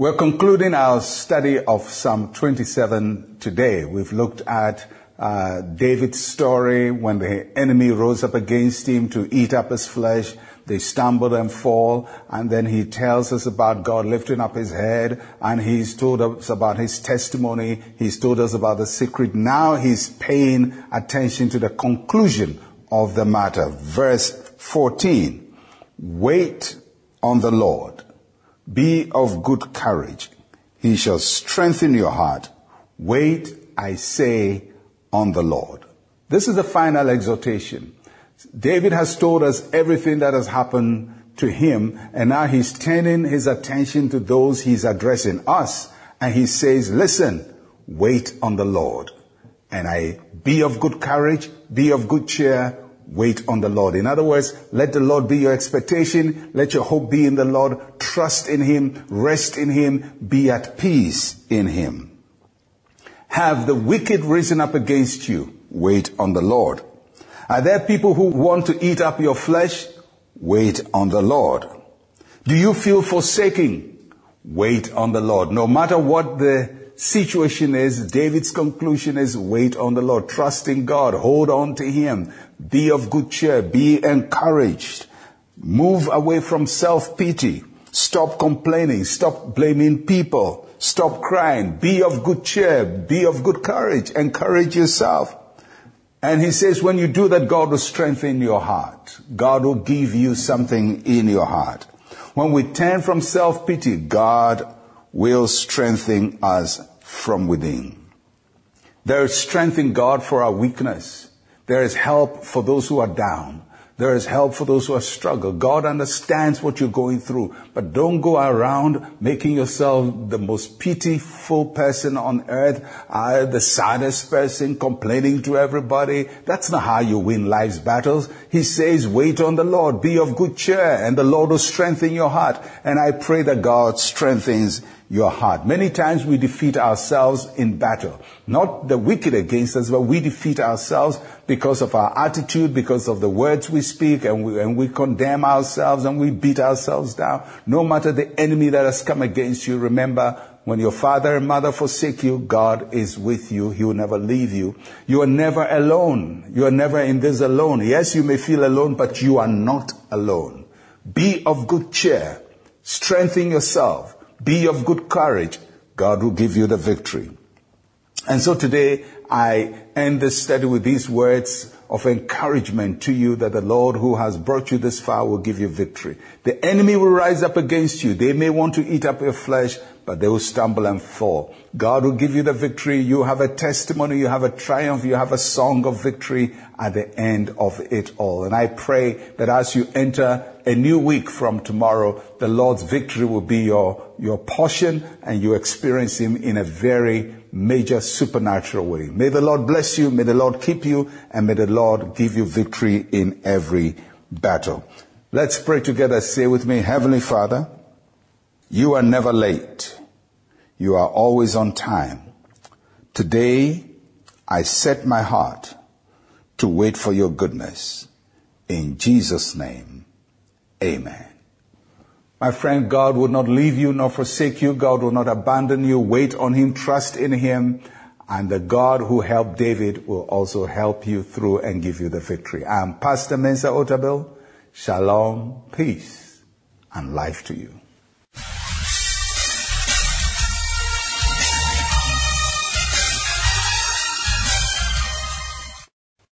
We're concluding our study of Psalm 27 today. We've looked at uh, David's story when the enemy rose up against him to eat up his flesh. They stumble and fall. And then he tells us about God lifting up his head. And he's told us about his testimony. He's told us about the secret. Now he's paying attention to the conclusion of the matter. Verse 14. Wait on the Lord. Be of good courage. He shall strengthen your heart. Wait, I say, on the Lord. This is the final exhortation. David has told us everything that has happened to him, and now he's turning his attention to those he's addressing, us, and he says, listen, wait on the Lord. And I be of good courage, be of good cheer, wait on the Lord. In other words, let the Lord be your expectation, let your hope be in the Lord, trust in Him, rest in Him, be at peace in Him. Have the wicked risen up against you? Wait on the Lord. Are there people who want to eat up your flesh? Wait on the Lord. Do you feel forsaken? Wait on the Lord. No matter what the situation is, David's conclusion is wait on the Lord. Trust in God. Hold on to Him. Be of good cheer. Be encouraged. Move away from self-pity. Stop complaining. Stop blaming people. Stop crying. Be of good cheer. Be of good courage. Encourage yourself. And he says, when you do that, God will strengthen your heart. God will give you something in your heart. When we turn from self-pity, God will strengthen us from within. There is strength in God for our weakness. There is help for those who are down. There is help for those who are struggling. God understands what you're going through, but don't go around making yourself the most pitiful person on earth, uh, the saddest person, complaining to everybody. That's not how you win life's battles. He says, wait on the Lord, be of good cheer, and the Lord will strengthen your heart. And I pray that God strengthens your heart. Many times we defeat ourselves in battle. Not the wicked against us, but we defeat ourselves because of our attitude, because of the words we speak, and we, and we condemn ourselves and we beat ourselves down. No matter the enemy that has come against you, remember, when your father and mother forsake you, God is with you. He will never leave you. You are never alone. You are never in this alone. Yes, you may feel alone, but you are not alone. Be of good cheer. Strengthen yourself. Be of good courage. God will give you the victory. And so today I end this study with these words of encouragement to you that the Lord who has brought you this far will give you victory. The enemy will rise up against you. They may want to eat up your flesh, but they will stumble and fall. God will give you the victory. You have a testimony. You have a triumph. You have a song of victory at the end of it all. And I pray that as you enter a new week from tomorrow, the Lord's victory will be your, your portion and you experience Him in a very major supernatural way. May the Lord bless you. May the Lord keep you and may the Lord give you victory in every battle. Let's pray together. Say with me, Heavenly Father, you are never late. You are always on time. Today, I set my heart to wait for your goodness. In Jesus' name, amen. My friend, God will not leave you nor forsake you. God will not abandon you. Wait on Him, trust in Him. And the God who helped David will also help you through and give you the victory. I'm Pastor Mensa Otabil. Shalom, peace, and life to you.